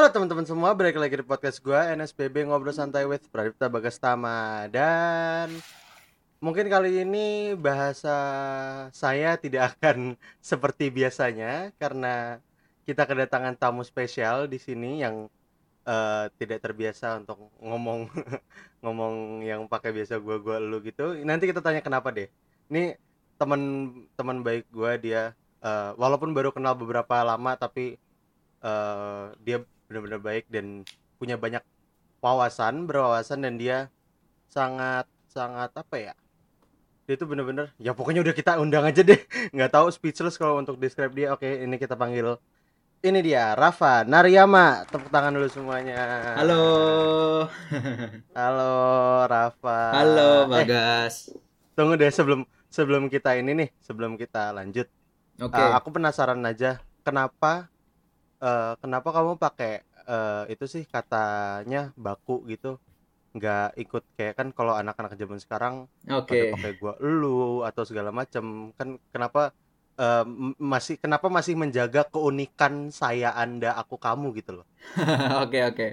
Halo teman-teman semua, balik lagi di podcast gue NSBB Ngobrol Santai with Pradipta Bagastama. Dan mungkin kali ini bahasa saya tidak akan seperti biasanya Karena kita kedatangan tamu spesial di sini yang uh, tidak terbiasa untuk ngomong ngomong yang pakai biasa gue gue lu gitu. Nanti kita tanya kenapa deh. Ini teman teman baik gue dia uh, walaupun baru kenal beberapa lama tapi uh, dia benar-benar baik dan punya banyak wawasan berwawasan dan dia sangat sangat apa ya? Dia itu benar-benar ya pokoknya udah kita undang aja deh. Nggak tahu speechless kalau untuk describe dia. Oke ini kita panggil ini dia Rafa Nariyama tepuk tangan dulu semuanya. Halo. Halo Rafa. Halo eh, Bagas eh, tunggu deh sebelum sebelum kita ini nih sebelum kita lanjut. Oke. Okay. uh, aku penasaran aja kenapa uh, kenapa kamu pakai uh, itu sih katanya baku gitu nggak ikut kayak kan kalau anak-anak zaman sekarang okay. pakai gua lu atau segala macam kan kenapa uh, masih kenapa masih menjaga keunikan saya anda aku kamu gitu loh oke oke okay.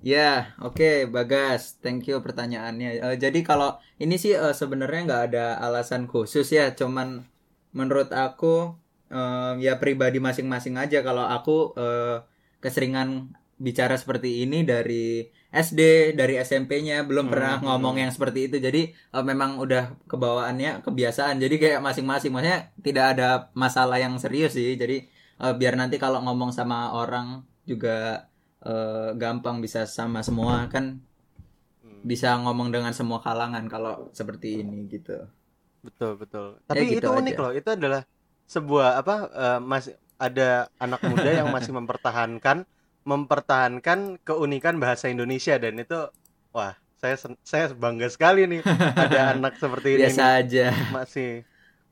Ya, oke, okay, Bagas. Thank you pertanyaannya. Uh, jadi kalau ini sih uh, sebenarnya nggak ada alasan khusus ya, cuman menurut aku uh, ya pribadi masing-masing aja. Kalau aku uh, keseringan bicara seperti ini dari SD dari SMP-nya belum hmm, pernah ngomong yang seperti itu. Jadi uh, memang udah kebawaannya kebiasaan. Jadi kayak masing-masing. Maksudnya tidak ada masalah yang serius sih. Jadi uh, biar nanti kalau ngomong sama orang juga uh, gampang bisa sama semua. Kan hmm. bisa ngomong dengan semua kalangan kalau seperti ini gitu. Betul betul. Tapi ya, gitu itu unik loh. Itu adalah sebuah apa uh, masih ada anak muda yang masih mempertahankan mempertahankan keunikan bahasa Indonesia dan itu wah saya saya bangga sekali nih ada anak seperti ini biasa aja. masih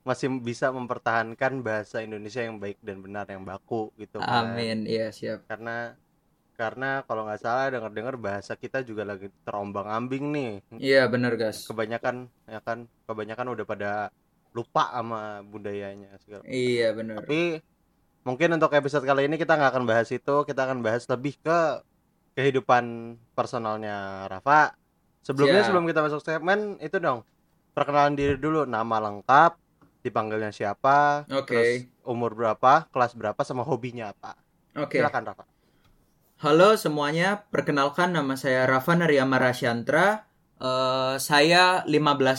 masih bisa mempertahankan bahasa Indonesia yang baik dan benar yang baku gitu kan. Amin. Iya siap. Karena karena kalau nggak salah dengar-dengar bahasa kita juga lagi terombang-ambing nih. Iya benar guys kebanyakan ya kan kebanyakan udah pada lupa sama budayanya segala iya benar tapi mungkin untuk episode kali ini kita nggak akan bahas itu kita akan bahas lebih ke kehidupan personalnya Rafa sebelumnya yeah. sebelum kita masuk segmen itu dong perkenalan diri dulu nama lengkap dipanggilnya siapa okay. terus umur berapa kelas berapa sama hobinya apa oke okay. silakan Rafa Halo semuanya, perkenalkan nama saya Rafa Nariyama Rasyantra. Uh, saya 15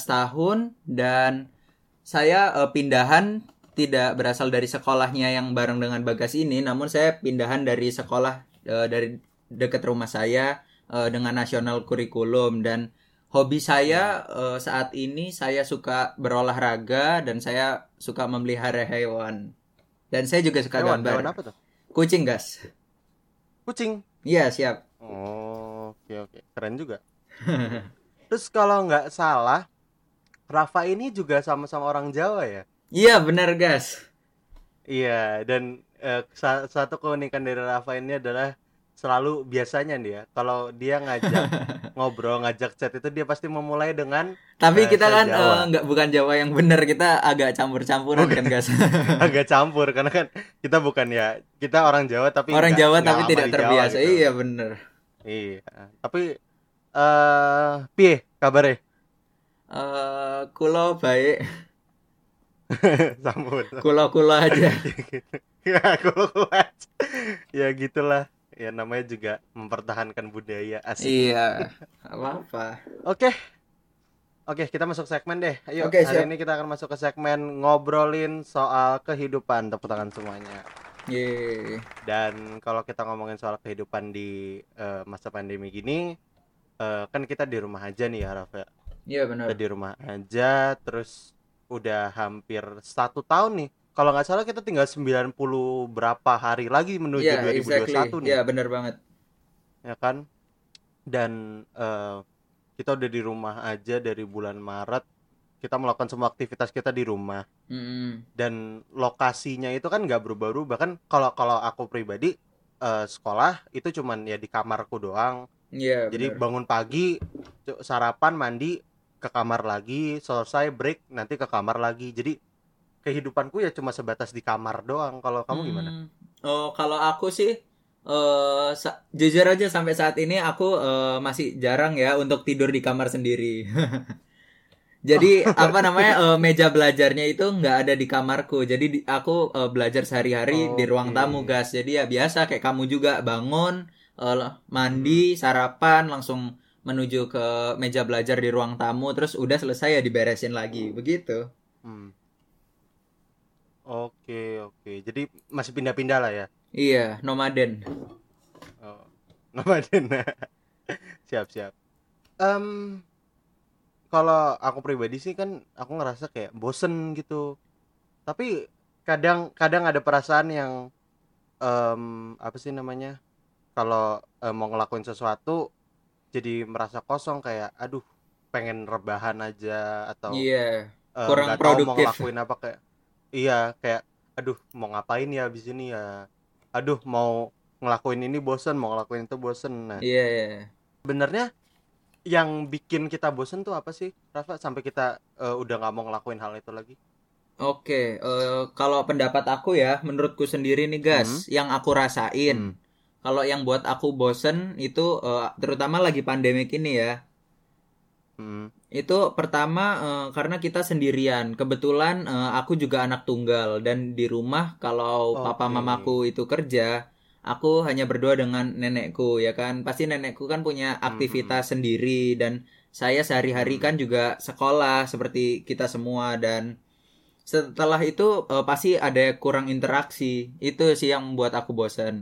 tahun dan saya uh, pindahan tidak berasal dari sekolahnya yang bareng dengan Bagas ini, namun saya pindahan dari sekolah uh, dari dekat rumah saya uh, dengan nasional kurikulum dan hobi saya uh, saat ini saya suka berolahraga dan saya suka memelihara hewan. Dan saya juga suka hewan, gambar. Hewan apa tuh? Kucing, gas. Kucing. Iya, siap. Oh, oke oke. Keren juga. Terus kalau nggak salah, Rafa ini juga sama-sama orang Jawa ya? Iya benar gas. Iya dan uh, satu keunikan dari Rafa ini adalah selalu biasanya dia ya, kalau dia ngajak ngobrol ngajak chat itu dia pasti memulai dengan tapi kita kan uh, nggak bukan Jawa yang benar kita agak campur-campuran kan gas agak campur karena kan kita bukan ya kita orang Jawa tapi orang enggak, Jawa enggak tapi tidak terbiasa Jawa, gitu. iya benar iya tapi eh uh, piye kabarnya Uh, kulo baik. Sambut. Kulo-kulo aja. ya, kulo-kulo aja. ya gitulah. Ya namanya juga mempertahankan budaya asli. Iya. Apa-apa. Oke. Oke, kita masuk segmen deh. Ayo, okay, hari siap. ini kita akan masuk ke segmen ngobrolin soal kehidupan. Tepuk tangan semuanya. Yeay. Dan kalau kita ngomongin soal kehidupan di uh, masa pandemi gini, uh, kan kita di rumah aja nih ya, Rafa Iya benar. Kita di rumah aja, terus udah hampir satu tahun nih. Kalau nggak salah kita tinggal 90 berapa hari lagi menuju yeah, 2021 exactly. nih. Iya benar banget. Ya kan? Dan uh, kita udah di rumah aja dari bulan Maret. Kita melakukan semua aktivitas kita di rumah. Mm -hmm. Dan lokasinya itu kan nggak berubah-ubah kan? Kalau kalau aku pribadi uh, sekolah itu cuman ya di kamarku doang. Iya. Yeah, Jadi bener. bangun pagi, sarapan, mandi, ke kamar lagi selesai break nanti ke kamar lagi jadi kehidupanku ya cuma sebatas di kamar doang kalau kamu gimana oh kalau aku sih eh sa- jujur aja sampai saat ini aku eh, masih jarang ya untuk tidur di kamar sendiri. Jadi apa namanya eh, meja belajarnya itu nggak ada di kamarku. Jadi di- aku eh, belajar sehari-hari di ruang Oke. tamu, gas. Jadi ya biasa kayak kamu juga bangun, eh, mandi, sarapan, langsung menuju ke meja belajar di ruang tamu, terus udah selesai ya diberesin lagi, begitu. Hmm. Oke, oke. Jadi masih pindah-pindah lah ya. Iya, nomaden. Oh. Nomaden. siap, siap. Em, kalau aku pribadi sih kan aku ngerasa kayak bosen gitu. Tapi kadang kadang ada perasaan yang em, apa sih namanya? Kalau eh, mau ngelakuin sesuatu jadi merasa kosong kayak aduh pengen rebahan aja atau Iya, eh, kurang tahu mau produktif. ngelakuin apa kayak iya kayak aduh mau ngapain ya abis ini ya aduh mau ngelakuin ini bosen mau ngelakuin itu bosen nah iya, iya. sebenarnya yang bikin kita bosen tuh apa sih Rafa sampai kita eh, udah nggak mau ngelakuin hal itu lagi Oke, eh, kalau pendapat aku ya, menurutku sendiri nih, guys, yang aku rasain, Hmm. Kalau yang buat aku bosen itu, eh, terutama lagi pandemik ini ya, Hmm. itu pertama eh, karena kita sendirian. Kebetulan eh, aku juga anak tunggal dan di rumah kalau papa Oke. mamaku itu kerja, aku hanya berdua dengan nenekku ya kan. Pasti nenekku kan punya aktivitas sendiri dan saya sehari-hari Hmm. kan juga sekolah seperti kita semua dan setelah itu eh, pasti ada kurang interaksi. Itu sih yang membuat aku bosan.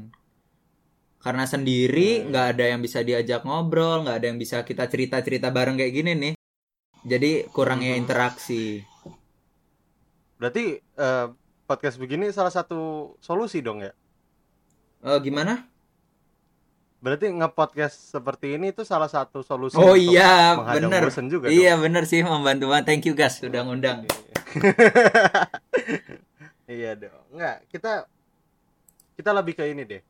Karena sendiri Hmm. nggak ada yang bisa diajak ngobrol, nggak ada yang bisa kita cerita-cerita bareng kayak gini nih. Jadi kurangnya Mhm. interaksi. berarti eh, podcast begini salah satu solusi dong ya Eh, gimana? berarti nge-podcast seperti ini tuh salah satu solusi Oh untuk iya, bener. juga Iya bener sih membantu banget. Thank you guys sudah ngundang. iya dong nggak kita kita lebih ke ini deh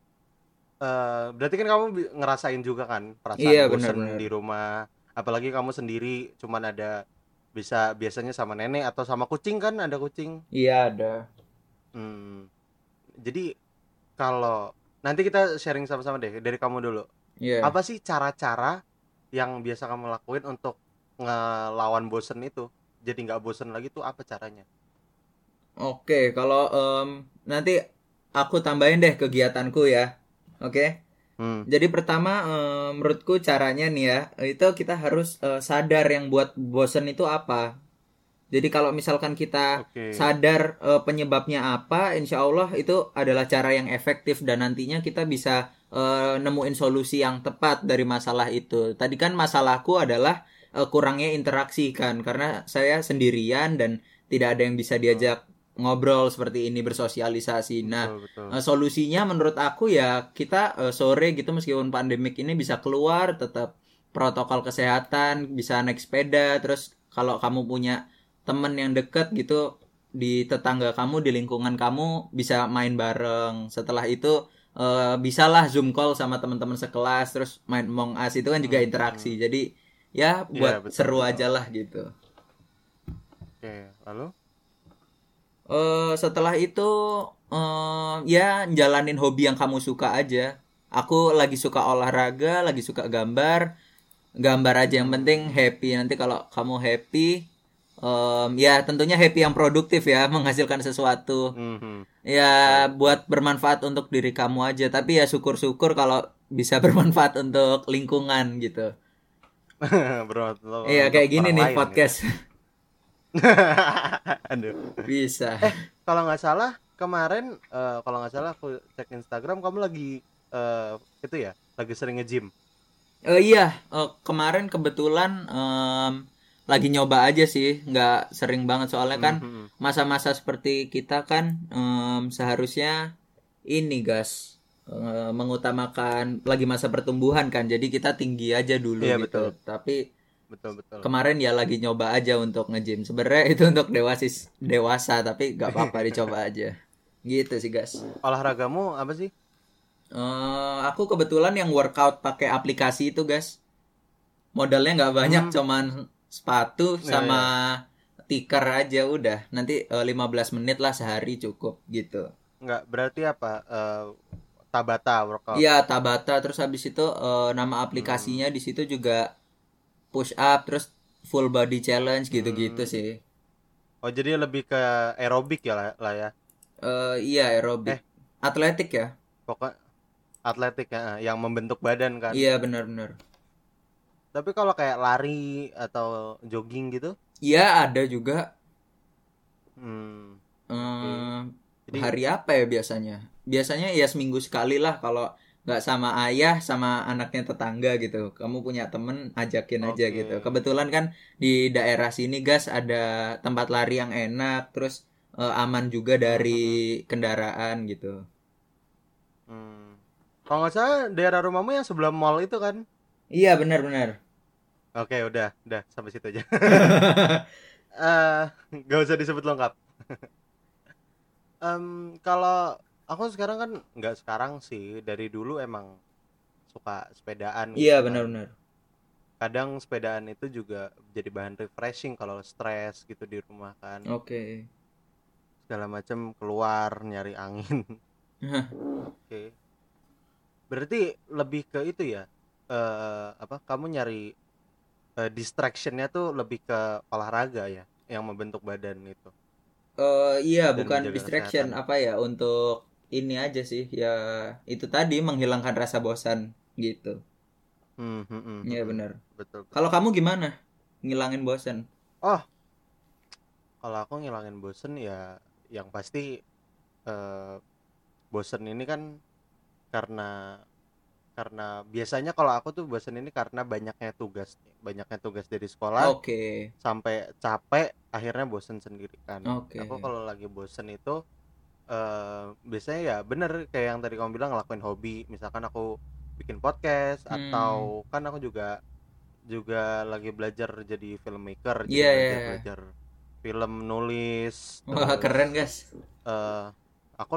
Eh berarti kan kamu ngerasain juga kan perasaan Iya, bosen benar-benar. di rumah apalagi kamu sendiri cuman ada bisa biasanya sama nenek atau sama kucing kan ada kucing Iya ada. Hmm. Jadi kalau nanti kita sharing sama-sama deh dari kamu dulu. Iya. Apa sih cara-cara yang biasa kamu lakuin untuk ngelawan bosen itu? Jadi nggak bosen lagi tuh apa caranya? Oke, kalau em, nanti aku tambahin deh kegiatanku ya. Oke. Hmm. Jadi pertama eh, menurutku caranya nih ya, itu kita harus eh, sadar yang buat bosen itu apa. Jadi kalau misalkan kita Oke. sadar eh, penyebabnya apa, insya Allah itu adalah cara yang efektif dan nantinya kita bisa eh, nemuin solusi yang tepat dari masalah itu. Tadi kan masalahku adalah eh, kurangnya interaksi kan, karena saya sendirian dan tidak ada yang bisa diajak ngobrol seperti ini bersosialisasi. Nah, Betul, betul. Eh, solusinya menurut aku ya kita eh, sore gitu meskipun pandemik ini bisa keluar tetap protokol kesehatan bisa naik sepeda terus kalau kamu punya temen yang deket gitu di tetangga kamu di lingkungan kamu bisa main bareng setelah itu eh, bisalah zoom call sama teman-teman sekelas terus main Among Us itu kan juga Hmm, interaksi jadi ya buat betul, seru betul. aja lah gitu Oke, lalu? Eh setelah itu eh ya jalanin hobi yang kamu suka aja. Aku lagi suka olahraga, lagi suka gambar. Gambar aja yang penting happy. Nanti kalau kamu happy em, ya tentunya happy yang produktif ya, menghasilkan sesuatu. Mhm. Ya buat bermanfaat untuk diri kamu aja, tapi ya syukur-syukur kalau bisa bermanfaat untuk lingkungan gitu. Bermanfaat Iya kayak gini nih lain, podcast. Aduh. bisa. Kalau nggak salah kemarin eh, kalau nggak salah aku cek Instagram kamu lagi eh, itu ya, lagi sering nge-gym. Eh iya, eh, kemarin kebetulan em, lagi nyoba aja sih, nggak sering banget soalnya kan Mhm. masa-masa seperti kita kan em, seharusnya ini gas eh, mengutamakan lagi masa pertumbuhan kan, jadi kita tinggi aja dulu Iya, gitu. betul. Tapi Betul, betul. kemarin ya lagi nyoba aja untuk nge-gym. Sebenarnya itu untuk dewasis dewasa, tapi nggak apa-apa dicoba aja. Gitu sih gas. Olahragamu apa sih? Eh, aku kebetulan yang workout pakai aplikasi itu, guys. Modalnya nggak banyak, Hmm. cuman sepatu Iya, sama tikar aja udah. Nanti eh, 15 menit lah sehari cukup gitu. Nggak, berarti apa? Eh, Tabata workout. Iya Tabata terus habis itu eh, nama aplikasinya di situ juga push up terus full body challenge gitu-gitu Hmm. sih. Oh, jadi lebih ke aerobik ya lah, lah ya. Eh, iya aerobik. Eh. Atletik ya? Pokok atletik ya, yang membentuk badan kan. Iya benar-benar. Tapi kalau kayak lari atau jogging gitu, Iya ada juga hmm, eh, Jadi- hari apa ya biasanya? Biasanya ya seminggu sekali lah kalau nggak sama ayah sama anaknya tetangga gitu. Kamu punya temen ajakin aja Oke. gitu. Kebetulan kan di daerah sini gas ada tempat lari yang enak terus eh, aman juga dari kendaraan gitu. hmm. Kalau nggak salah daerah rumahmu yang sebelah mall itu kan? Iya benar-benar. Oke, udah, udah sampai situ aja. Eh, nggak usah disebut lengkap. Em, kalau aku sekarang kan nggak sekarang sih, dari dulu emang suka sepedaan gitu Iya kan. benar-benar. Kadang sepedaan itu juga jadi bahan refreshing kalau stres gitu di rumah kan. Oke. Segala macam keluar nyari angin. Oke. Berarti lebih ke itu ya. eh apa kamu nyari eh, distractionnya tuh lebih ke olahraga ya, yang membentuk badan itu. Eh iya Dan bukan distraction kesehatan. apa ya untuk ini aja sih ya itu tadi menghilangkan rasa bosan gitu. Hmm, hmm, hmm, Iya hmm. benar. Betul. Kalau kamu gimana? Ngilangin bosan? Kalau aku ngilangin bosen ya yang pasti eh bosen ini kan karena karena biasanya kalau aku tuh bosen ini karena banyaknya tugas. Banyaknya tugas dari sekolah Oke. sampai capek akhirnya bosen sendiri kan. Oke. Aku kalau lagi bosen itu eh biasanya ya bener kayak yang tadi kamu bilang ngelakuin hobi. Misalkan aku bikin podcast Hmm. atau kan aku juga juga lagi belajar jadi filmmaker, jadi Iya, belajar, iya. belajar film nulis. Wah terus, keren guys. eh, aku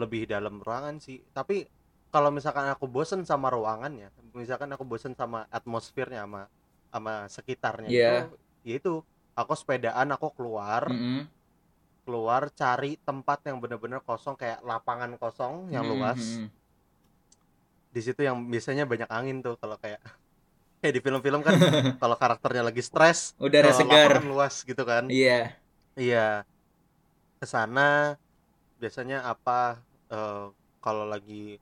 lebih dalam ruangan sih. Tapi kalau misalkan aku bosen sama ruangannya, misalkan aku bosen sama atmosfernya sama sama sekitarnya Iya. itu, ya itu aku sepedaan, aku keluar, Mm-mm. Keluar cari tempat yang bener-bener kosong kayak lapangan kosong yang Mm-mm, luas. mm-mm. Di situ yang biasanya banyak angin tuh kalau kayak kayak di film-film kan kalau karakternya lagi stres, Udara segar. luas gitu kan. Iya. Iya, ke sana biasanya apa eh, kalau lagi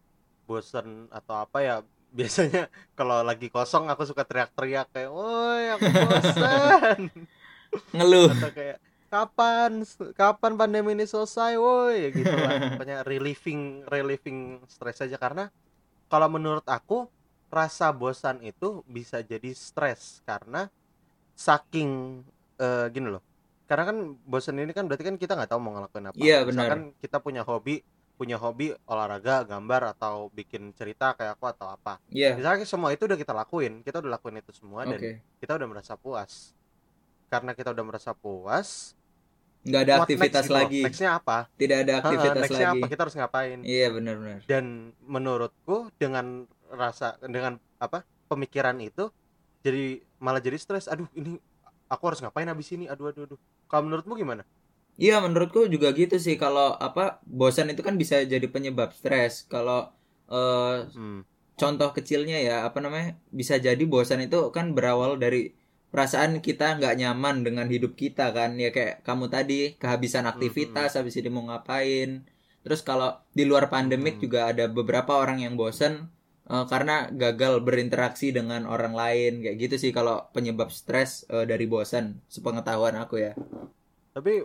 bosen atau apa ya biasanya kalau lagi kosong aku suka teriak-teriak kayak, "Woi, aku bosen." Ngeluh. atau kayak kapan kapan pandemi ini selesai, woi, gitu lah. Pokoknya relieving relieving stres aja karena kalau menurut aku rasa bosan itu bisa jadi stres karena saking eh, gini loh karena kan bosan ini kan berarti kan kita nggak tahu mau ngelakuin apa Iya, benar. misalkan kita punya hobi punya hobi olahraga gambar atau bikin cerita kayak aku atau apa Iya. misalnya semua itu udah kita lakuin kita udah lakuin itu semua dan Oke. kita udah merasa puas karena kita udah merasa puas Nggak ada what aktivitas next gitu lagi. nextnya apa Tidak ada aktivitas nextnya lagi. apa kita harus ngapain Iya benar-benar. dan menurutku dengan rasa dengan apa pemikiran itu jadi malah jadi stres aduh ini aku harus ngapain habis ini aduh aduh aduh kalau menurutmu gimana Iya menurutku juga gitu sih kalau apa bosan itu kan bisa jadi penyebab stres. Kalau eh, hmm. contoh kecilnya ya apa namanya bisa jadi bosan itu kan berawal dari perasaan kita nggak nyaman dengan hidup kita kan. Ya kayak kamu tadi kehabisan aktivitas habis ini mau ngapain. Terus kalau di luar pandemik Mhm. juga ada beberapa orang yang bosan eh, karena gagal berinteraksi dengan orang lain. Kayak gitu sih kalau penyebab stres eh, dari bosan sepengetahuan aku ya. Tapi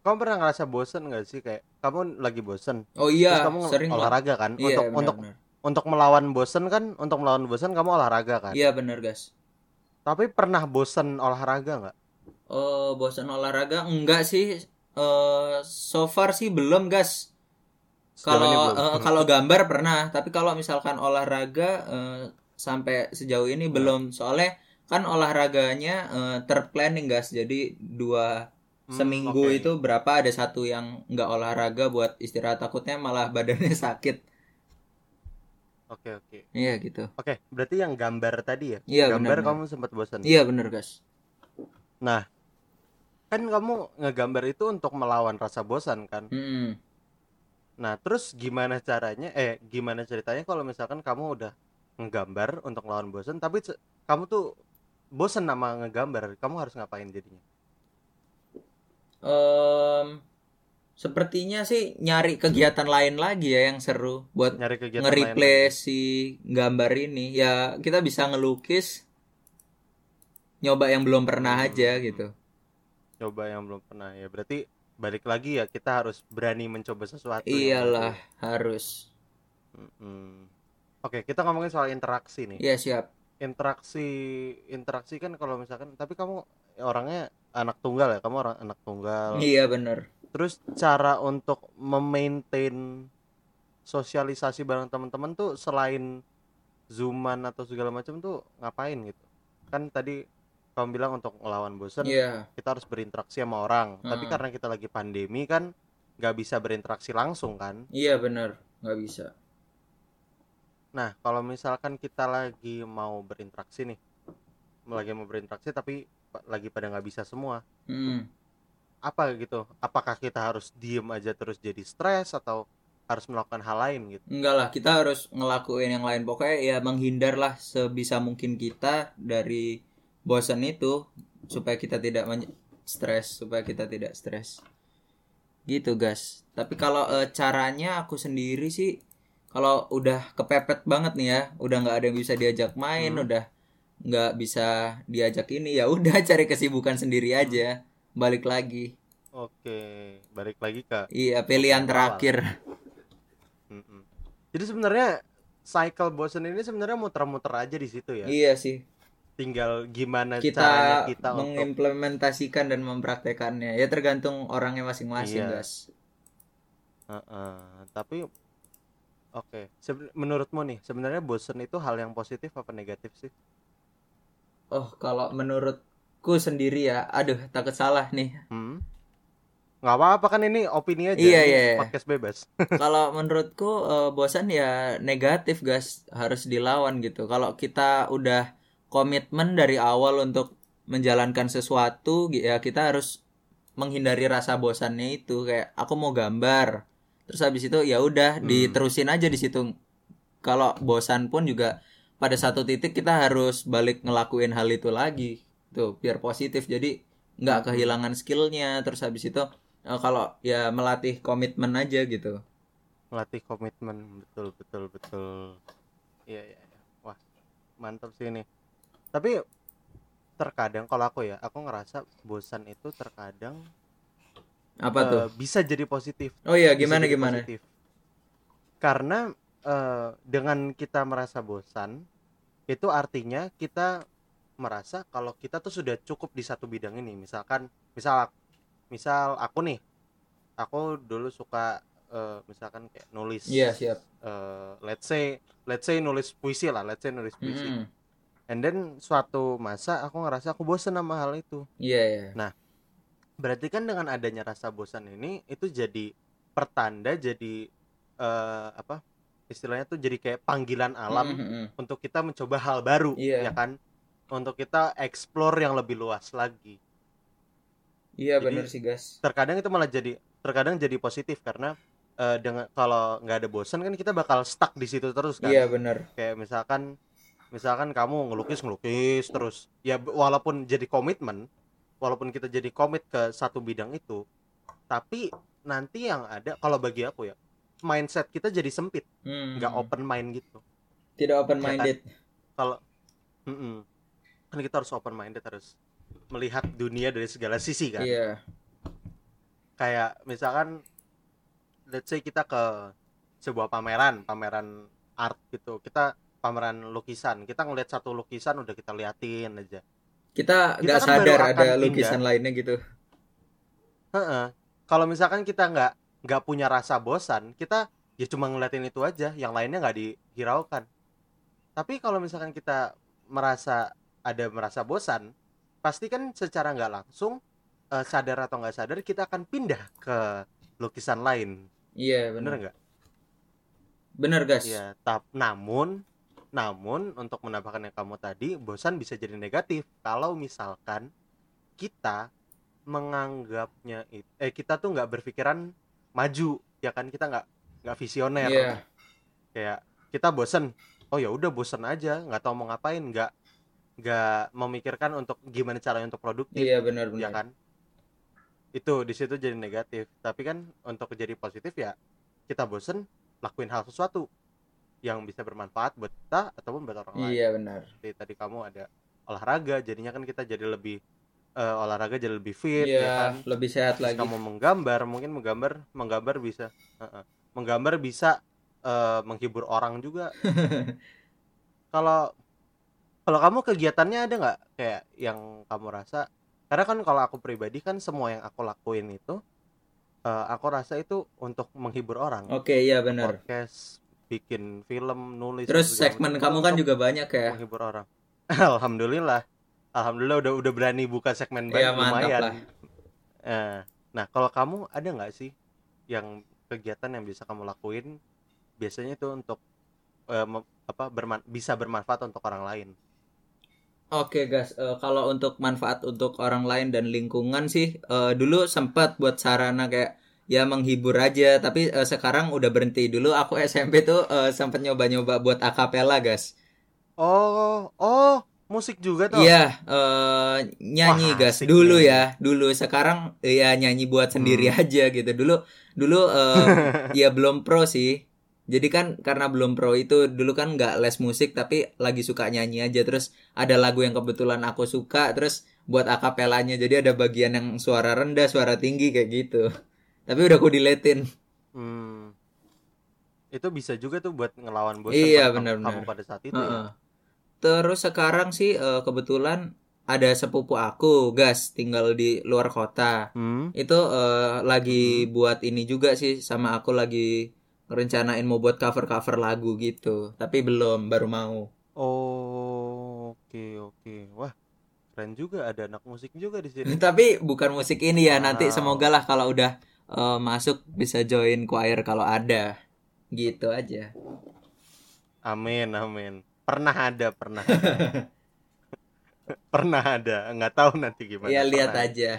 kamu pernah ngerasa bosen nggak sih? Kayak kamu lagi bosen. Oh terus iya kamu sering lah. olahraga kan? Iya untuk untuk benar-benar. untuk melawan bosen kan untuk melawan bosen kamu olahraga kan? Iya benar guys tapi pernah bosen olahraga nggak Oh, bosan olahraga enggak sih. Eh so far sih belum, ini Kalau eh, kalau gambar pernah, tapi kalau misalkan olahraga eh, sampai sejauh ini belum. Soalnya kan olahraganya eh, terplanning, gas. Jadi dua Hmm, seminggu oke. itu berapa ada satu yang enggak olahraga buat istirahat takutnya malah badannya sakit. Oke oke Iya gitu. oke berarti yang gambar tadi ya Iya gambar benar. kamu sempat bosen Iya benar, gas. kan kamu ngegambar itu untuk melawan rasa bosan kan Hmm. Nah, terus gimana caranya eh gimana ceritanya kalau misalkan kamu udah ngegambar untuk lawan bosen tapi kamu tuh bosen sama ngegambar, kamu harus ngapain jadinya? Em, sepertinya sih nyari kegiatan lain lagi ya yang seru buat Nyari kegiatan lain nge-replay si gambar ini. Ya kita bisa ngelukis, nyoba yang belum pernah Hmm. aja gitu. coba yang belum pernah ya. Berarti balik lagi ya kita harus berani mencoba sesuatu yang Iyalah harus. baru. Mm-mm. Oke, kita ngomongin soal interaksi nih. Ya siap. Interaksi interaksi kan kalau misalkan tapi kamu orangnya anak tunggal ya, kamu orang anak tunggal. Iya bener. Terus cara untuk memaintain sosialisasi bareng teman-teman tuh selain zooman atau segala macam tuh ngapain gitu? Kan tadi kamu bilang untuk ngelawan bosen Iya. kita harus berinteraksi sama orang. Tapi Hmm. karena kita lagi pandemi kan nggak bisa berinteraksi langsung kan? Iya bener. Nggak bisa. Nah kalau misalkan kita lagi mau berinteraksi nih, lagi mau berinteraksi tapi lagi pada nggak bisa semua, Hmm. Apa gitu? Apakah kita harus diem aja terus jadi stres atau harus melakukan hal lain gitu? Enggak lah, kita harus ngelakuin yang lain. Pokoknya ya menghindar lah sebisa mungkin kita dari bosan itu supaya kita tidak stres, supaya kita tidak stres. Gitu, guys. Tapi kalau eh, caranya aku sendiri sih kalau udah kepepet banget nih ya, udah nggak ada yang bisa diajak main, Hmm. udah nggak bisa diajak ini ya udah cari kesibukan sendiri aja. Balik lagi. Oke, balik lagi ke Iya, pilihan terakhir. Jadi sebenarnya cycle bosen ini sebenarnya muter-muter aja di situ ya. Iya sih. Tinggal gimana kita, caranya kita untuk mengimplementasikan dan mempraktekannya ya tergantung orangnya masing-masing Iya. guys Heeh, tapi oke, Seben- menurutmu nih sebenarnya bosen itu hal yang positif apa negatif sih? oh kalau menurutku sendiri ya. Aduh takut salah nih. Hmm? Nggak apa-apa kan ini opini aja, Iya, iya, iya. podcast bebas. kalau menurutku eh, bosan ya negatif guys harus dilawan gitu. Kalau kita udah komitmen dari awal untuk menjalankan sesuatu ya kita harus menghindari rasa bosannya itu. Kayak aku mau gambar. Terus habis itu ya udah Hmm. diterusin aja di situ. Kalau bosan pun juga pada satu titik kita harus balik ngelakuin hal itu lagi tuh biar positif jadi nggak Hmm. kehilangan skillnya terus habis itu eh, kalau ya melatih komitmen aja gitu Melatih komitmen, betul betul betul. Iya iya. iya. Wah, mantap sih ini. Tapi terkadang kalau aku ya, aku ngerasa bosan itu terkadang apa eh, tuh bisa jadi positif. oh iya gimana gimana positif. Karena eh, dengan kita merasa bosan, itu artinya kita merasa kalau kita tuh sudah cukup di satu bidang ini. Misalkan, misal, misal aku nih, aku dulu suka eh, misalkan kayak nulis. iya siap eh, let's say, let's say nulis puisi lah, let's say nulis puisi. Mm-mm. And then suatu masa aku ngerasa aku bosan sama hal itu. iya iya Berarti kan dengan adanya rasa bosan ini itu jadi pertanda jadi eh, apa istilahnya tuh jadi kayak panggilan alam Mm-mm. untuk kita mencoba hal baru Iya. ya kan untuk kita explore yang lebih luas lagi. iya bener sih guys Terkadang itu malah jadi terkadang jadi positif karena eh, dengan kalau nggak ada bosan kan kita bakal stuck di situ terus kan. iya bener Kayak misalkan misalkan kamu ngelukis ngelukis terus ya walaupun jadi komitmen walaupun kita jadi komit ke satu bidang itu tapi nanti yang ada kalau bagi aku ya mindset kita jadi sempit Hmm. nggak open mind gitu tidak open Ya kan? minded kalau Mm-mm. Kan kita harus open minded harus melihat dunia dari segala sisi kan? Iya. Kayak misalkan let's say kita ke sebuah pameran pameran art gitu. Kita pameran lukisan. Kita ngeliat satu lukisan udah kita liatin aja. Kita nggak kan sadar ada pindah. lukisan lainnya gitu. Heeh. Kalau misalkan kita nggak nggak punya rasa bosan, kita ya cuma ngeliatin itu aja, yang lainnya nggak dihiraukan. Tapi kalau misalkan kita merasa ada merasa bosan, pasti kan secara nggak langsung eh, sadar atau nggak sadar kita akan pindah ke lukisan lain, iya bener bener nggak? bener guys Iya. Tap, namun, namun untuk menambahkan yang kamu tadi, bosan bisa jadi negatif kalau misalkan kita menganggapnya it- eh kita tuh nggak berpikiran maju ya kan kita nggak nggak visioner Iya. kayak kita bosen oh ya udah bosen aja nggak tahu mau ngapain nggak nggak memikirkan untuk gimana caranya untuk produktif Iya benar ya benar. kan itu di situ jadi negatif tapi kan untuk jadi positif ya kita bosen lakuin hal sesuatu yang bisa bermanfaat buat kita ataupun buat orang lain Iya benar. seperti tadi kamu ada olahraga jadinya kan kita jadi lebih eh, olahraga jadi lebih fit ya Iya, kan lebih sehat Terus lagi. kamu menggambar mungkin menggambar menggambar bisa Heeh. menggambar bisa eh, menghibur orang juga kalau kalau kamu kegiatannya ada nggak? Kayak yang kamu rasa? Karena kan kalau aku pribadi kan semua yang aku lakuin itu eh, aku rasa itu untuk menghibur orang. Oke, iya benar. podcast bikin film nulis Terus segmen kamu kan juga banyak ya. menghibur orang. Alhamdulillah. Alhamdulillah udah udah berani buka segmen Iya, mantap lumayan. lah. Eh, nah kalau kamu ada nggak sih yang kegiatan yang bisa kamu lakuin? Biasanya itu untuk eh, mem- apa berman- bisa bermanfaat untuk orang lain Oke guys, Eh, kalau untuk manfaat untuk orang lain dan lingkungan sih, eh, dulu sempat buat sarana kayak ya menghibur aja, tapi eh, sekarang udah berhenti. Dulu aku SMP tuh eh, sempat nyoba-nyoba buat akapela guys. oh oh musik juga tuh Iya, eh, nyanyi Wah, guys. Dulu ya, dulu. Sekarang ya nyanyi buat sendiri Hmm. aja gitu. Dulu, dulu eh, ya belum pro sih. Jadi kan karena belum pro itu dulu kan nggak les musik tapi lagi suka nyanyi aja. Terus ada lagu yang kebetulan aku suka. Terus buat akapelanya. Jadi ada bagian yang suara rendah, suara tinggi kayak gitu. Tapi udah aku diletin. Hmm. itu bisa juga tuh buat ngelawan bosan Iya, kamu- benar-benar. kamu pada saat itu ya. Heeh. Terus sekarang sih eh, kebetulan ada sepupu aku, gas tinggal di luar kota. Hmm. itu eh, lagi buat ini juga sih sama aku lagi ngerencanain mau buat cover-cover lagu gitu tapi belum baru mau Oh, oke oke. Wah, keren juga ada anak musik juga di sini. tapi bukan musik ini ya nanti Wow. semoga lah kalau udah eh, masuk bisa join choir kalau ada gitu aja Amin, amin. Pernah ada, pernah ada. pernah ada, nggak tahu nanti gimana. ya lihat Pernah. aja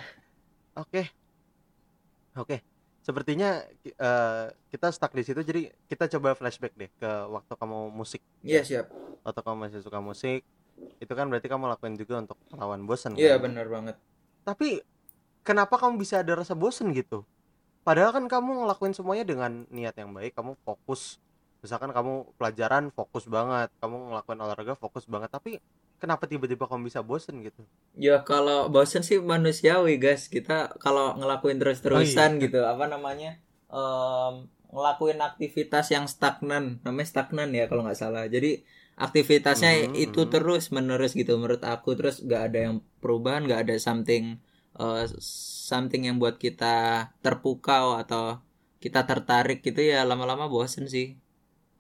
Oke. Oke. Sepertinya eh, kita stuck di situ jadi kita coba flashback deh ke waktu kamu musik. iya siap Waktu kamu masih suka musik, itu kan berarti kamu lakuin juga untuk melawan bosan iya kan? benar banget Tapi kenapa kamu bisa ada rasa bosan gitu? Padahal kan kamu ngelakuin semuanya dengan niat yang baik, kamu fokus. Misalkan kamu pelajaran fokus banget, kamu ngelakuin olahraga fokus banget, tapi kenapa tiba-tiba kamu bisa bosan gitu? ya kalau bosen sih manusiawi guys kita kalau ngelakuin Oh, terus-terusan iya. gitu apa namanya em, ngelakuin aktivitas yang stagnan namanya stagnan ya kalau nggak salah jadi aktivitasnya Mhm, itu mhm. terus menerus gitu menurut aku terus nggak ada yang perubahan nggak ada something eh, something yang buat kita terpukau atau kita tertarik gitu ya lama-lama bosen sih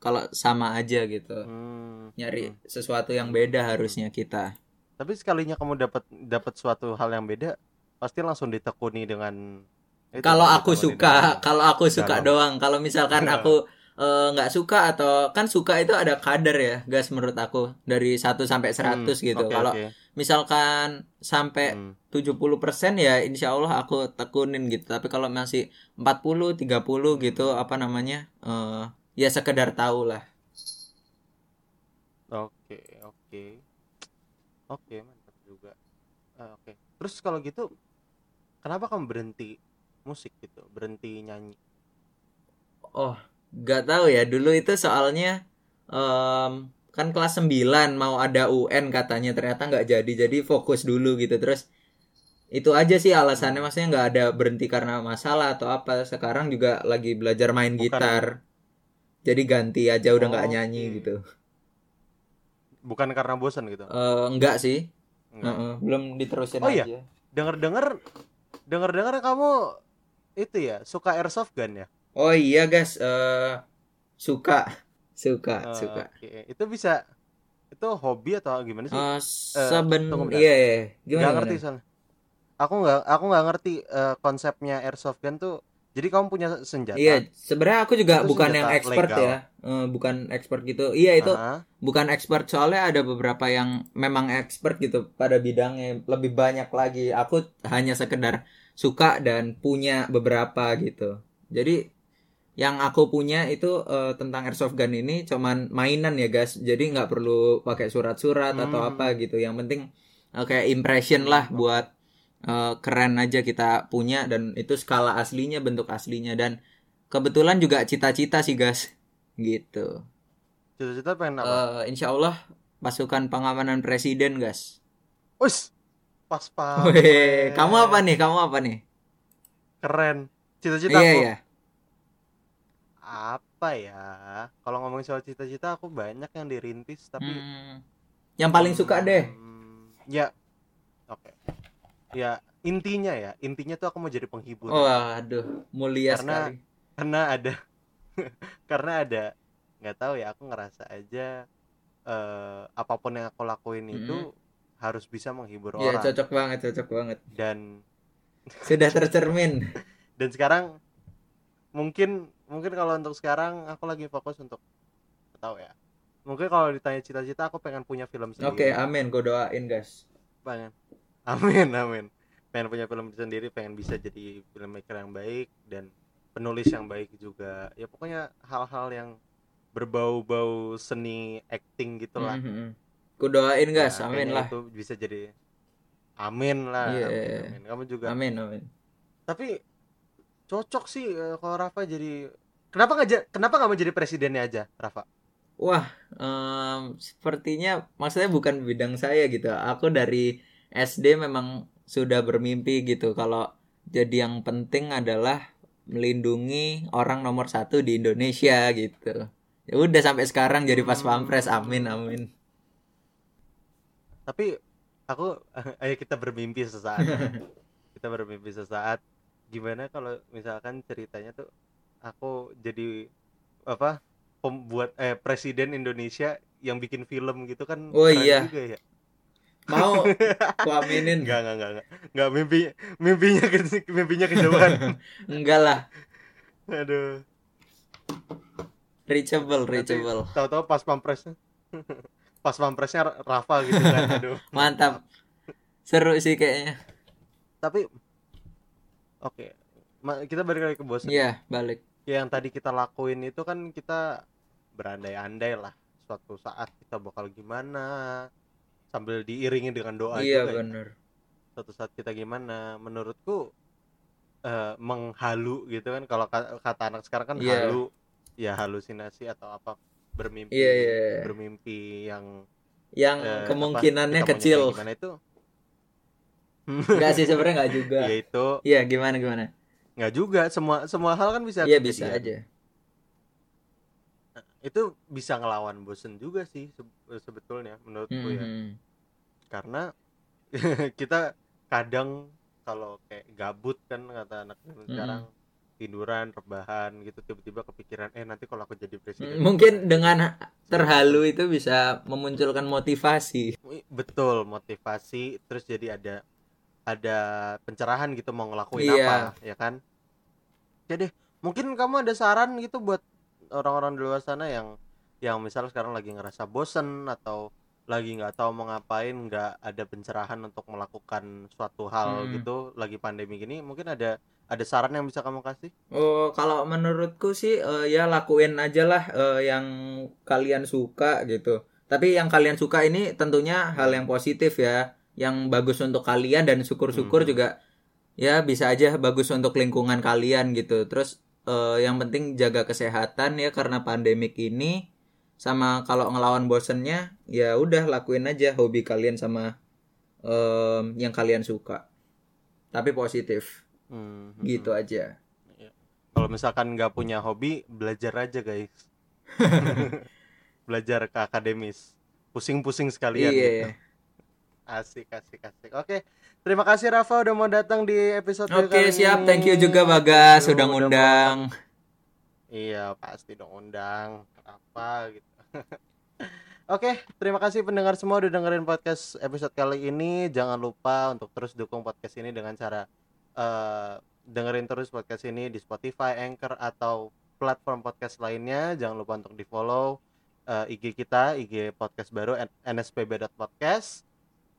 kalau sama aja gitu Hmm. nyari sesuatu yang beda harusnya kita Tapi sekalinya kamu dapat dapat suatu hal yang beda, pasti langsung ditekuni dengan itu kalau kan, aku suka kalau aku suka dalam. doang kalau misalkan Iya. aku eh, nggak suka atau kan suka itu ada kadar ya guys menurut aku dari 1 sampai 100 Hmm, gitu oke, kalau oke. misalkan sampai Hmm. 70% ya insya Allah aku tekunin gitu tapi kalau masih 40 30 gitu apa namanya eh, ya sekedar tahu lah Oke, oke. Oke, mantap juga. Ah, oke. Terus kalau gitu, kenapa kamu berhenti musik gitu? Berhenti nyanyi? oh nggak tahu ya dulu itu soalnya em, kan kelas 9 mau ada UN katanya ternyata nggak jadi jadi fokus dulu gitu terus itu aja sih alasannya maksudnya nggak ada berhenti karena masalah atau apa sekarang juga lagi belajar main Bukan. gitar jadi ganti aja udah nggak Oke. nyanyi gitu Bukan karena bosan gitu? Eh, enggak sih Enggak. Heeh, belum diterusin Oh iya? aja Dengar-dengar, dengar-dengar kamu itu ya suka airsoft gun ya? oh iya guys eh suka suka Eh, suka Oke, itu bisa itu hobi atau gimana sih? Tunggu seben bentar. iya iya gimana, Nggak gimana? ngerti soalnya. Aku nggak, aku nggak ngerti eh, konsepnya airsoft gun tuh. Jadi kamu punya senjata? Iya, sebenarnya aku juga Itu bukan yang expert legal. ya, Eh, bukan expert gitu. Iya itu Ah, bukan expert soalnya ada beberapa yang memang expert gitu pada bidangnya lebih banyak lagi. Aku hanya sekedar suka dan punya beberapa gitu. Jadi yang aku punya itu eh, tentang airsoft gun ini cuman mainan ya guys jadi nggak perlu pakai surat-surat atau Hmm. apa gitu yang penting eh, kayak impression lah buat eh, keren aja kita punya dan itu skala aslinya bentuk aslinya dan kebetulan juga cita-cita sih guys gitu Cita-cita pengen apa? Eh, insya Allah pasukan pengamanan presiden guys Us, pas pas. Kamu apa nih kamu apa nih Keren. Cita-cita iya aku iya apa ya? Kalau ngomongin soal cita-cita aku banyak yang dirintis tapi Hmm. yang paling suka deh Hmm, ya. Oke. Ya, intinya ya, intinya tuh aku mau jadi penghibur. oh aduh mulia Karena- sekali. Karena ada karena ada nggak tahu ya, aku ngerasa aja eh apa pun yang aku lakuin itu harus bisa menghibur Iya orang. cocok banget cocok banget. Dan sudah tercermin. Dan sekarang mungkin mungkin kalau untuk sekarang aku lagi fokus untuk tahu ya. Mungkin kalau ditanya cita-cita aku pengen punya film oke sendiri. amin. Gue doain guys. Pengen amin amin. Pengen punya film sendiri pengen bisa jadi filmmaker yang baik dan penulis yang baik juga. Ya pokoknya hal-hal yang berbau-bau seni acting gitulah. Mhm. Ku doain guys Nah, amin kayaknya lah. itu bisa jadi amin lah Iya. amin, amin. kamu juga. Amin amin. Tapi cocok sih eh, kalau Rafa jadi kenapa nggak kenapa nggak mau jadi presidennya aja Rafa? Wah em, sepertinya maksudnya bukan bidang saya gitu. Aku dari SD memang sudah bermimpi gitu. Kalau jadi yang penting adalah melindungi orang nomor satu di Indonesia gitu. Ya udah sampai sekarang jadi pas pampres. Amin amin. Tapi aku ayo kita bermimpi sesaat. Kita bermimpi sesaat. Gimana kalau misalkan ceritanya tuh aku jadi apa pembuat eh presiden Indonesia yang bikin film gitu kan Oh iya. juga ya mau ku aminin. Enggak enggak enggak enggak enggak mimpi mimpinya ke mimpinya kejauhan. Enggak lah. Aduh. Reachable reachable. tahu-tahu pas pampresnya pas pampresnya Rafa gitu kan aduh. Mantap. Seru sih kayaknya. Tapi oke. Ma- kita balik lagi ke bosan iya balik. Ya yang tadi kita lakuin itu kan kita berandai-andai lah. Suatu saat kita bakal gimana sambil diiringi dengan doa iya juga ya. bener. Suatu saat kita gimana menurutku eh, menghalu gitu kan. Kalau ka- kata anak sekarang kan Iya. halu. Ya halusinasi atau apa bermimpi. Iya, iya, iya. bermimpi yang yang eh, kemungkinannya apa, kecil. gimana itu? Enggak sih sebenarnya enggak juga. Ya itu. Iya gimana gimana? Nggak juga. Semua semua hal kan bisa iya bisa kejadian. aja itu bisa ngelawan bosen juga sih se- sebetulnya menurutku ya. Mhm. karena kita kadang kalau kayak gabut kan kata anak zaman sekarang tiduran rebahan gitu tiba-tiba kepikiran eh nanti kalau aku jadi presiden mungkin dengan terhalu itu bisa memunculkan motivasi. Betul motivasi terus jadi ada ada pencerahan gitu mau ngelakuin Iya. apa ya kan? Jadi mungkin kamu ada saran gitu buat orang-orang di luar sana yang yang misal sekarang lagi ngerasa bosen atau lagi nggak tahu mau ngapain nggak ada pencerahan untuk melakukan suatu hal Hmm. gitu lagi pandemi gini mungkin ada ada saran yang bisa kamu kasih oh kalau menurutku sih eh, ya lakuin aja lah eh, yang kalian suka gitu tapi yang kalian suka ini tentunya hal yang positif ya yang bagus untuk kalian dan syukur-syukur Hmm. juga ya bisa aja bagus untuk lingkungan kalian gitu terus eh, yang penting jaga kesehatan ya karena pandemik ini sama kalau ngelawan bosennya ya udah lakuin aja hobi kalian sama em, yang kalian suka. Tapi positif. Hmm, gitu aja. Kalau misalkan nggak punya hobi belajar aja guys. Belajar ke akademis. Pusing-pusing sekalian iya gitu. asik asik asik. Oke terima kasih Rafa udah mau datang di episode Oke kali siap, ini. thank you juga Bagas sudah ngundang. iya pasti dong undang apa gitu Oke, terima kasih pendengar semua udah dengerin podcast episode kali ini. Jangan lupa untuk terus dukung podcast ini dengan cara eh, dengerin terus podcast ini di Spotify, Anchor atau platform podcast lainnya. Jangan lupa untuk di follow IG kita, IG podcast baru nspb.podcast.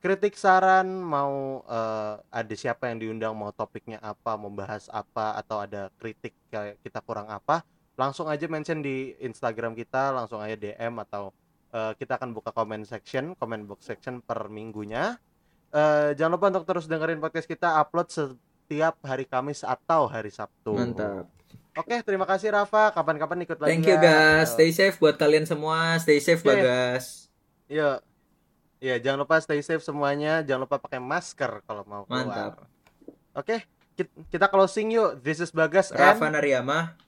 Kritik saran mau eh, ada siapa yang diundang, mau topiknya apa, mau bahas apa atau ada kritik kayak kita kurang apa, langsung aja mention di Instagram kita, langsung aja DM atau uh, kita akan buka comment section, comment box section per minggunya. Uh, jangan lupa untuk terus dengerin podcast kita upload setiap hari Kamis atau hari Sabtu. Mantap. Oke, terima kasih Rafa. Kapan-kapan ikut lagi. Thank you ya. guys. Stay safe buat kalian semua. Stay safe Oke. Bagas. Iya. Iya, jangan lupa stay safe semuanya. Jangan lupa pakai masker kalau mau keluar. Mantap. Oke, kit- kita closing yuk. This is Bagas Rafa and Nariyama.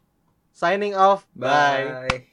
signing off. Bye. Bye.